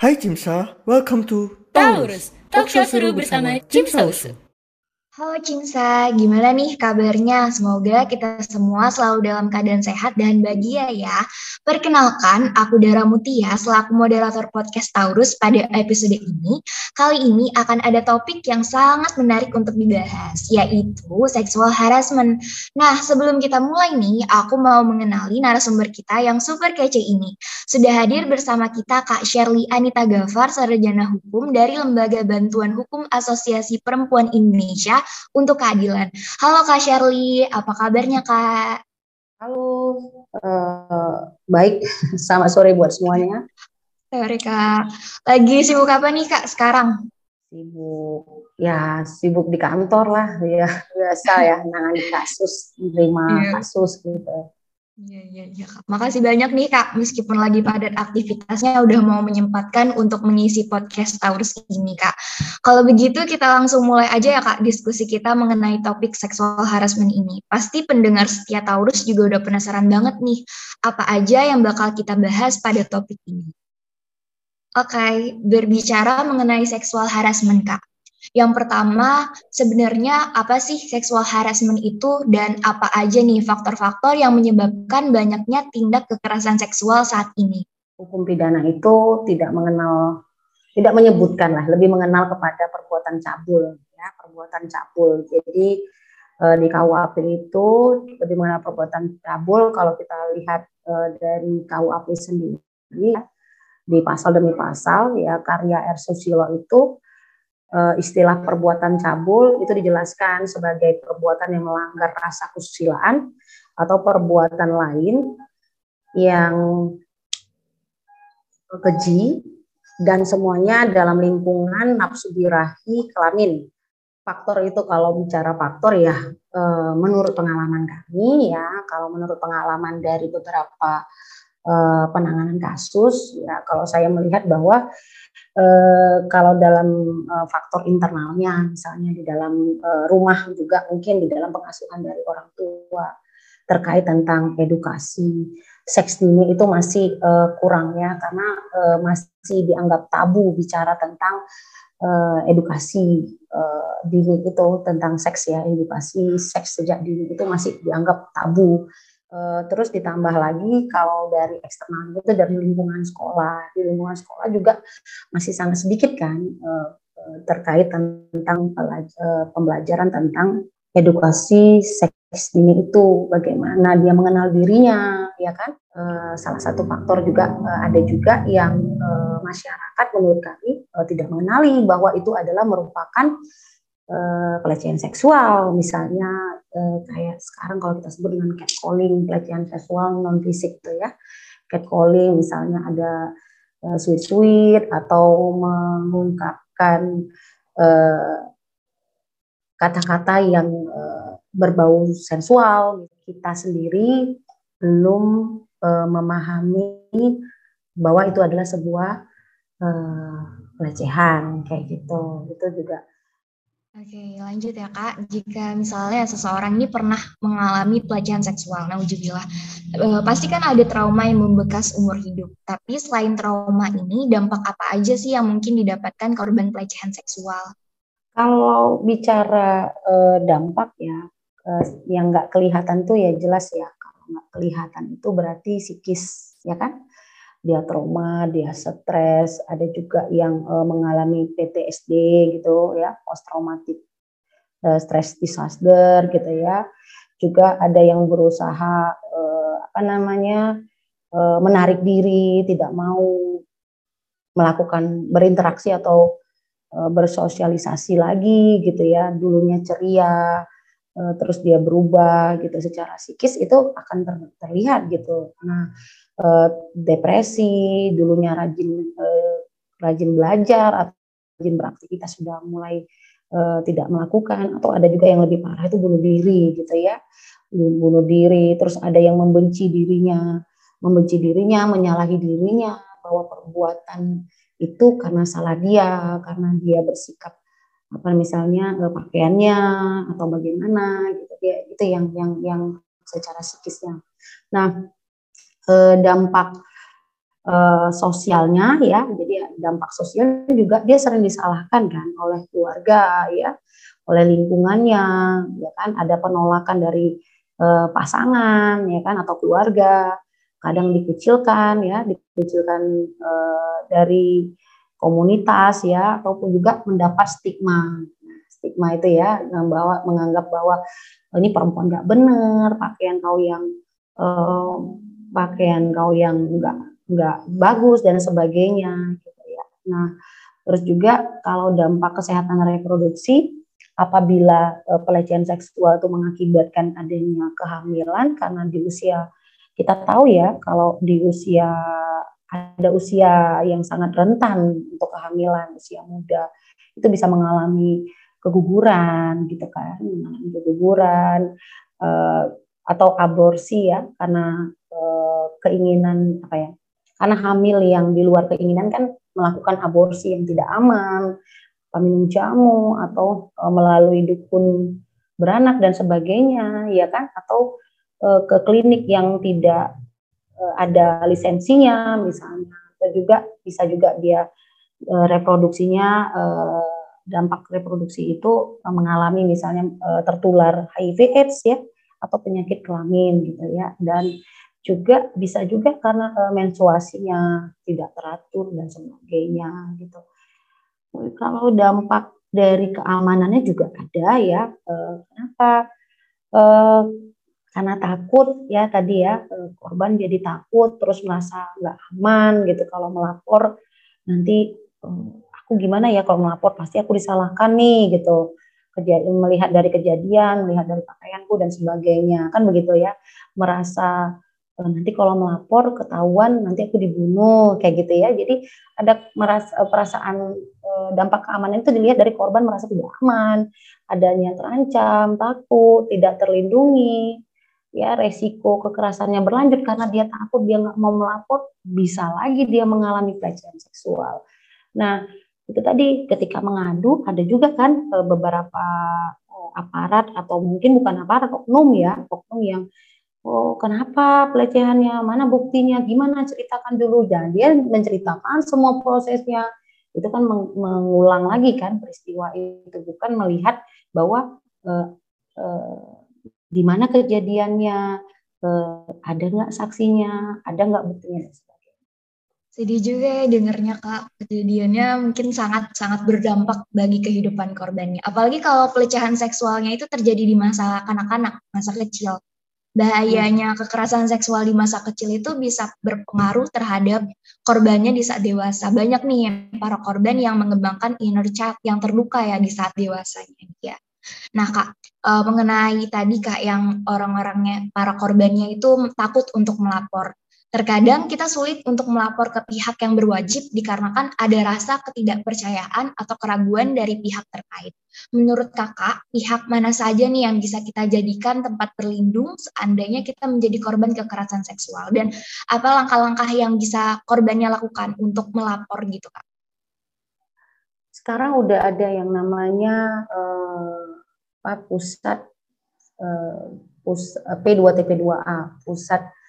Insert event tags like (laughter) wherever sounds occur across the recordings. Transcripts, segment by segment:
Hai Cimsa, welcome to Taurus, talk show seru bersama Cimsa Usu. Halo Cinsa, gimana nih kabarnya? Semoga kita semua selalu dalam keadaan sehat dan bahagia ya. Perkenalkan, aku Dara Mutia selaku moderator podcast Taurus pada episode ini. Kali ini akan ada topik yang sangat menarik untuk dibahas, yaitu sexual harassment. Nah, sebelum kita mulai nih, aku mau mengenali narasumber kita yang super kece ini. Sudah hadir bersama kita Kak Shirley Anita Gafar, sarjana hukum dari Lembaga Bantuan Hukum Asosiasi Perempuan Indonesia untuk keadilan. Halo Kak Shirley, apa kabarnya Kak? Halo, uh, baik. (laughs) Selamat sore buat semuanya. Sore Kak. Lagi sibuk apa nih Kak sekarang? Sibuk, ya sibuk di kantor lah, ya biasa ya, nangani kasus, menerima yeah. kasus gitu. Iya, iya, iya. Makasih banyak nih Kak, meskipun lagi padat aktivitasnya udah mau menyempatkan untuk mengisi podcast Taurus ini Kak. Kalau begitu kita langsung mulai aja ya Kak diskusi kita mengenai topik seksual harassment ini. Pasti pendengar setia Taurus juga udah penasaran banget nih, apa aja yang bakal kita bahas pada topik ini. Oke, okay, berbicara mengenai seksual harassment Kak. Yang pertama, sebenarnya apa sih seksual harassment itu dan apa aja nih faktor-faktor yang menyebabkan banyaknya tindak kekerasan seksual saat ini? Hukum pidana itu tidak mengenal, tidak menyebutkan lah, lebih mengenal kepada perbuatan cabul, ya perbuatan cabul. Jadi eh, di KUHP itu lebih mengenal perbuatan cabul. Kalau kita lihat eh, dari KUHP sendiri, ya, di pasal demi pasal, ya karya R. Susilo itu istilah perbuatan cabul itu dijelaskan sebagai perbuatan yang melanggar rasa kesusilaan atau perbuatan lain yang keji dan semuanya dalam lingkungan nafsu birahi kelamin. Faktor itu kalau bicara faktor ya e, menurut pengalaman kami ya kalau menurut pengalaman dari beberapa e, penanganan kasus ya kalau saya melihat bahwa Eh, kalau dalam uh, faktor internalnya, misalnya di dalam uh, rumah juga mungkin di dalam pengasuhan dari orang tua terkait tentang edukasi seks dini itu masih uh, kurang ya karena uh, masih dianggap tabu bicara tentang uh, edukasi uh, dini itu tentang seks ya edukasi seks sejak dini itu masih dianggap tabu terus ditambah lagi kalau dari eksternal itu dari lingkungan sekolah, di lingkungan sekolah juga masih sangat sedikit kan uh, terkait tentang pembelajaran tentang edukasi seks dini itu, bagaimana dia mengenal dirinya, ya kan? Salah satu faktor juga ada juga yang masyarakat menurut kami tidak mengenali bahwa itu adalah merupakan uh, pelecehan seksual misalnya uh, kayak sekarang kalau kita sebut dengan catcalling pelecehan seksual non fisik tuh ya. Catcalling misalnya ada uh, sweet sweet atau mengungkapkan kata-kata yang berbau sensual. Kita sendiri belum memahami bahwa itu adalah sebuah pelecehan kayak gitu. Itu juga Oke, lanjut ya Kak. Jika misalnya seseorang ini pernah mengalami pelecehan seksual, nah ujubillah, e, pasti kan ada trauma yang membekas umur hidup. Tapi selain trauma ini, dampak apa aja sih yang mungkin didapatkan korban pelecehan seksual? Kalau bicara e, dampak ya, e, yang nggak kelihatan tuh ya jelas ya. Kalau nggak kelihatan itu berarti psikis, ya kan? Dia trauma, dia stres, ada juga yang uh, mengalami PTSD gitu ya, post traumatic uh, stress disaster gitu ya. Juga ada yang berusaha uh, apa namanya uh, menarik diri, tidak mau melakukan berinteraksi atau bersosialisasi lagi gitu ya. Dulunya ceria, terus dia berubah gitu secara psikis itu akan ter terlihat gitu. Nah, uh, depresi, dulunya rajin uh, rajin belajar atau rajin beraktivitas sudah mulai uh, tidak melakukan atau ada juga yang lebih parah itu bunuh diri gitu ya. Bunuh diri, terus ada yang membenci dirinya, membenci dirinya, menyalahi dirinya bahwa perbuatan itu karena salah dia, karena dia bersikap apa misalnya pakaiannya atau bagaimana gitu ya itu yang yang yang secara psikisnya. Nah, eh, dampak uh, sosialnya ya. Jadi dampak sosial juga dia sering disalahkan kan oleh keluarga ya oleh lingkungannya ya kan. Ada penolakan dari uh, pasangan ya kan atau keluarga. Kadang dikucilkan ya dikucilkan uh, dari komunitas ya ataupun juga mendapat stigma. Stigma itu ya membawa menganggap bahwa oh, ini perempuan nggak benar pakaian kau yang uh, pakaian kau yang nggak nggak bagus dan sebagainya gitu ya. Nah terus juga kalau dampak kesehatan reproduksi apabila uh, pelecehan seksual itu mengakibatkan adanya kehamilan karena di usia kita tahu ya kalau di usia ada usia yang sangat rentan untuk kehamilan usia muda itu bisa mengalami keguguran gitu kan, keguguran uh, atau aborsi ya karena keinginan apa ya? Karena hamil yang di luar keinginan kan melakukan aborsi yang tidak aman, minum jamu atau uh, melalui dukun beranak dan sebagainya, ya kan? Atau uh, ke klinik yang tidak uh, ada lisensinya misalnya, atau juga bisa juga dia uh, reproduksinya uh, dampak reproduksi itu eh, mengalami misalnya uh, tertular HIV/AIDS ya atau penyakit kelamin gitu ya dan juga bisa juga karena uh, menstruasinya tidak teratur dan sebagainya gitu. Kalau dampak dari keamanannya juga ada ya. Uh, kenapa? Uh, karena takut ya tadi ya korban jadi takut terus merasa nggak aman gitu kalau melapor nanti aku gimana ya kalau melapor pasti aku disalahkan nih gitu kejadian melihat dari kejadian melihat dari pakaianku dan sebagainya kan begitu ya merasa e, nanti kalau melapor ketahuan nanti aku dibunuh kayak gitu ya. Jadi ada merasa e, perasaan e, dampak keamanan itu dilihat dari korban merasa tidak aman adanya terancam takut tidak terlindungi ya resiko kekerasannya berlanjut karena dia takut dia nggak mau melapor bisa lagi dia mengalami pelecehan seksual. Nah itu tadi ketika mengadu ada juga kan eh, beberapa eh, aparat atau mungkin bukan aparat oknum ya oknum yang oh kenapa pelecehannya? Mana buktinya? Gimana? Ceritakan dulu. Dan dia menceritakan semua prosesnya. Itu kan mengulang lagi kan peristiwa itu. Bukan melihat bahwa eh, eh, di mana kejadiannya eh, ada nggak saksinya ada nggak buktinya Sedih juga ya dengernya Kak, kejadiannya mungkin sangat-sangat berdampak bagi kehidupan korbannya. Apalagi kalau pelecehan seksualnya itu terjadi di masa kanak-kanak, masa kecil. Bahayanya kekerasan seksual di masa kecil itu bisa berpengaruh terhadap korbannya di saat dewasa. Banyak nih para korban yang mengembangkan inner child yang terluka ya di saat dewasanya ya. Nah kak, uh, mengenai tadi kak yang orang-orangnya para korbannya itu takut untuk melapor. Terkadang kita sulit untuk melapor ke pihak yang berwajib dikarenakan ada rasa ketidakpercayaan atau keraguan dari pihak terkait. Menurut kakak, pihak mana saja nih yang bisa kita jadikan tempat berlindung seandainya kita menjadi korban kekerasan seksual? Dan apa langkah-langkah yang bisa korbannya lakukan untuk melapor gitu kak? Sekarang udah ada yang namanya uh, pusat uh, pus, P2TP2A, pusat Eh,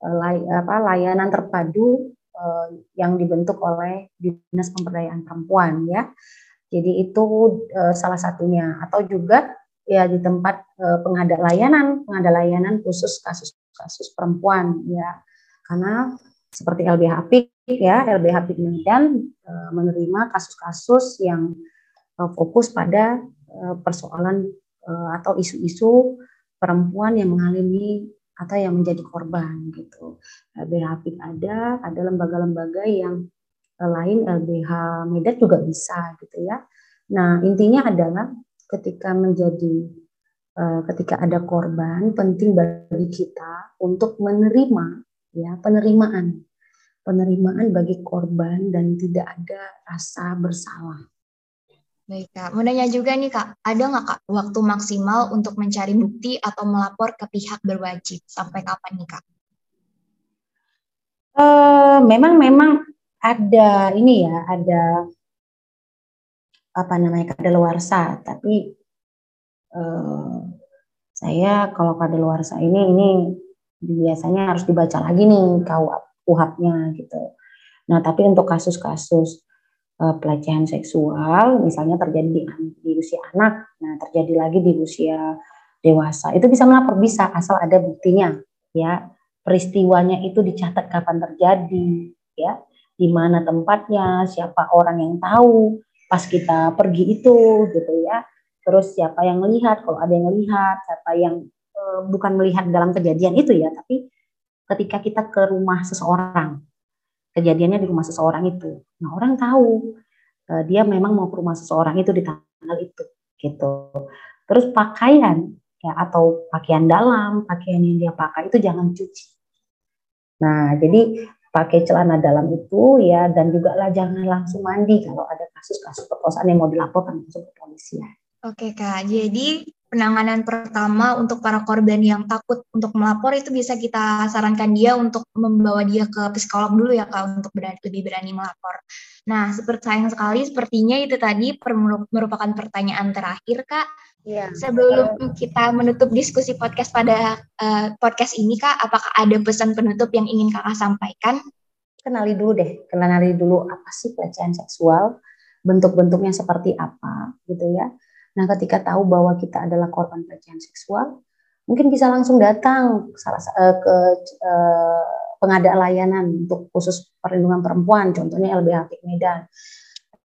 lay, apa, layanan terpadu uh, yang dibentuk oleh Dinas Pemberdayaan Perempuan ya. Jadi itu uh, salah satunya atau juga ya di tempat uh, pengada layanan, pengada layanan khusus kasus-kasus perempuan ya. Karena seperti LBH PIK ya, LBH PIK Medan uh, menerima kasus-kasus yang uh, fokus pada persoalan atau isu-isu perempuan yang mengalami atau yang menjadi korban gitu. LBH PIK ada, ada lembaga-lembaga yang eh, lain LBH Medan juga bisa gitu ya. Nah intinya adalah ketika menjadi eh, ketika ada korban penting bagi kita untuk menerima ya penerimaan penerimaan bagi korban dan tidak ada rasa bersalah Baik Kak, mau nanya juga nih Kak, ada nggak Kak waktu maksimal untuk mencari bukti atau melapor ke pihak berwajib? Sampai kapan nih Kak? Uh, memang memang ada ini ya, ada apa namanya kadaluarsa, tapi uh, saya kalau kadaluarsa ini ini biasanya harus dibaca lagi nih kuhapnya gitu Nah, tapi untuk kasus-kasus pelecehan seksual, misalnya terjadi di, di usia anak, nah terjadi lagi di usia dewasa, itu bisa melapor bisa asal ada buktinya, ya peristiwanya itu dicatat kapan terjadi, ya di mana tempatnya, siapa orang yang tahu pas kita pergi itu, gitu ya. Terus siapa yang melihat, kalau ada yang melihat, siapa yang uh, bukan melihat dalam kejadian itu ya, tapi ketika kita ke rumah seseorang, kejadiannya di rumah seseorang itu. Nah orang tahu uh, dia memang mau ke rumah seseorang itu di tanggal itu, gitu. Terus pakaian ya atau pakaian dalam, pakaian yang dia pakai itu jangan cuci. Nah jadi pakai celana dalam itu ya dan juga lah jangan langsung mandi kalau ada kasus-kasus perkosaan yang mau dilaporkan ke polisi ya. Oke kak, jadi penanganan pertama untuk para korban yang takut untuk melapor itu bisa kita sarankan dia untuk membawa dia ke psikolog dulu ya kak untuk berani, lebih berani melapor. Nah seperti sayang sekali sepertinya itu tadi merupakan pertanyaan terakhir kak. Ya, Sebelum kita menutup diskusi podcast pada uh, podcast ini kak, apakah ada pesan penutup yang ingin kakak sampaikan? Kenali dulu deh, kenali dulu apa sih pelecehan seksual, bentuk-bentuknya seperti apa gitu ya Nah, ketika tahu bahwa kita adalah korban pelecehan seksual, mungkin bisa langsung datang salah uh, ke uh, pengadaan layanan untuk khusus perlindungan perempuan, contohnya LBH PIK Medan.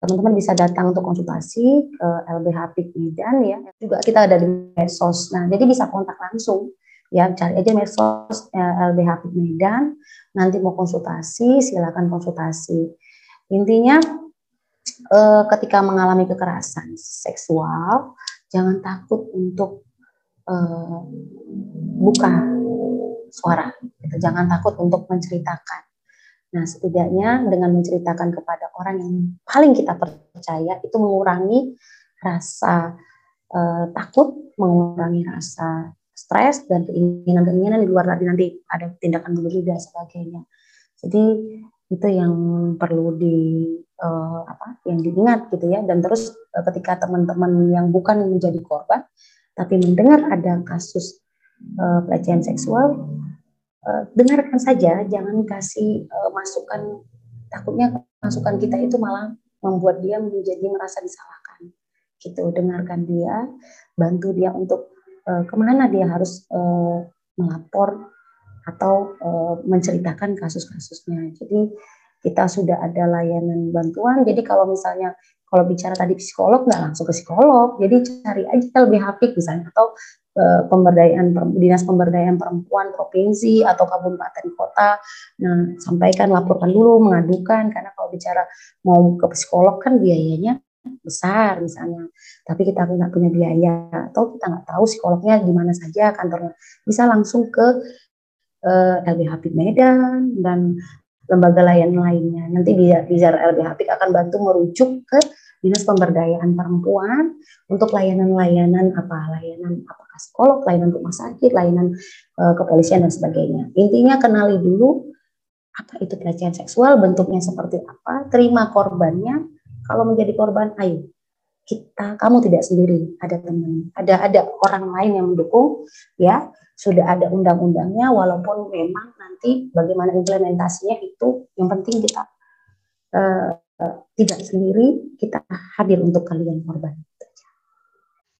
Teman-teman bisa datang untuk konsultasi ke LBH PIK Medan ya. Juga kita ada di medsos. Nah, jadi bisa kontak langsung ya cari aja medsos eh, LBH PIK Medan. Nanti mau konsultasi, silakan konsultasi. Intinya uh, ketika mengalami kekerasan seksual, jangan takut untuk uh, buka suara. Gitu. Jangan takut untuk menceritakan. Nah, setidaknya dengan menceritakan kepada orang yang paling kita percaya itu mengurangi rasa uh, takut, mengurangi rasa stres dan keinginan-keinginan di luar tadi nanti ada tindakan bunuh diri dan sebagainya. Jadi itu yang perlu di uh, apa yang diingat gitu ya. Dan terus uh, ketika teman-teman yang bukan menjadi korban tapi mendengar ada kasus uh, pelecehan seksual uh, dengarkan saja. Jangan kasih uh, masukan. Takutnya masukan kita itu malah membuat dia menjadi merasa disalahkan. Gitu dengarkan dia. Bantu dia untuk uh, ke mana dia harus uh, melapor atau uh, menceritakan kasus-kasusnya. Jadi kita sudah ada layanan bantuan. Jadi kalau misalnya kalau bicara tadi psikolog nggak langsung ke psikolog, jadi cari aja lebih hafik misalnya atau uh, pemberdayaan dinas pemberdayaan perempuan provinsi atau kabupaten kota. Nah sampaikan laporkan dulu mengadukan karena kalau bicara mau ke psikolog kan biayanya besar misalnya tapi kita nggak punya biaya atau kita nggak tahu psikolognya di mana saja kantornya bisa langsung ke eh, LBH Medan dan lembaga layanan lainnya. Nanti Bizar LBH akan bantu merujuk ke Dinas Pemberdayaan Perempuan untuk layanan-layanan apa layanan apakah psikolog, layanan rumah sakit, layanan uh, kepolisian dan sebagainya. Intinya kenali dulu apa itu pelecehan seksual, bentuknya seperti apa, terima korbannya. Kalau menjadi korban, ayo kita kamu tidak sendiri, ada teman, ada ada orang lain yang mendukung ya sudah ada undang-undangnya walaupun memang nanti bagaimana implementasinya itu yang penting kita uh, tidak sendiri kita hadir untuk kalian korban.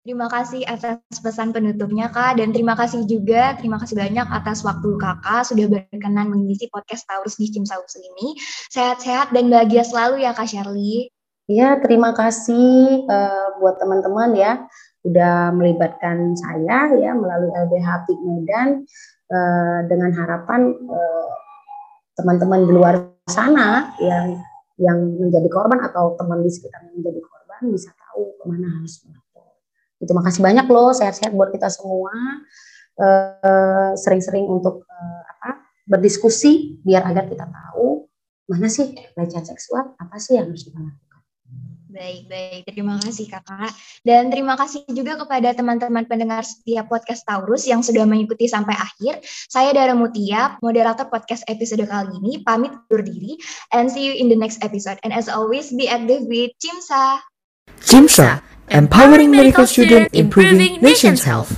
Terima kasih atas pesan penutupnya Kak dan terima kasih juga terima kasih banyak atas waktu Kakak sudah berkenan mengisi podcast Taurus di Cimsaus ini. Sehat-sehat dan bahagia selalu ya Kak Shirley. Ya, terima kasih uh, buat teman-teman ya sudah melibatkan saya ya melalui LBH PIK Medan eh, dengan harapan eh, teman-teman di luar sana yang yang menjadi korban atau teman di sekitar menjadi korban bisa tahu ke mana harus melapor. Itu makasih banyak loh, sehat-sehat buat kita semua. Eh, sering-sering untuk eh, apa berdiskusi biar agar kita tahu mana sih pelecehan seksual, apa sih yang harus kita lakukan. Baik, baik. Terima kasih kakak. Dan terima kasih juga kepada teman-teman pendengar setiap podcast Taurus yang sudah mengikuti sampai akhir. Saya Dara Mutia, moderator podcast episode kali ini, pamit undur diri. And see you in the next episode. And as always, be active with Cimsa. Cimsa, empowering medical student, improving nation's health.